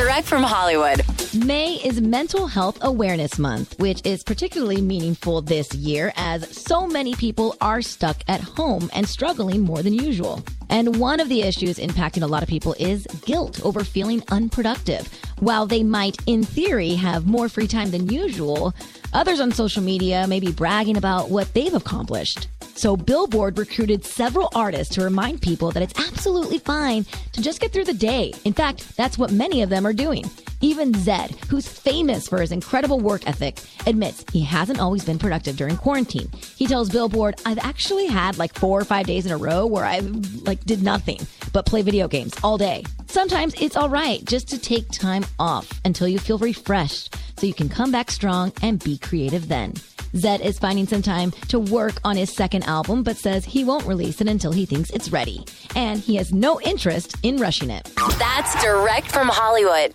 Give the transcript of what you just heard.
Direct from Hollywood. May is Mental Health Awareness Month, which is particularly meaningful this year as so many people are stuck at home and struggling more than usual. And one of the issues impacting a lot of people is guilt over feeling unproductive. While they might, in theory, have more free time than usual, others on social media may be bragging about what they've accomplished. So Billboard recruited several artists to remind people that it's absolutely fine to just get through the day. In fact, that's what many of them are doing. Even Zedd, who's famous for his incredible work ethic, admits he hasn't always been productive during quarantine. He tells Billboard, "I've actually had like 4 or 5 days in a row where I like did nothing but play video games all day. Sometimes it's all right just to take time off until you feel refreshed so you can come back strong and be creative then." Zedd is finding some time to work on his second album, but says he won't release it until he thinks it's ready. And he has no interest in rushing it. That's direct from Hollywood.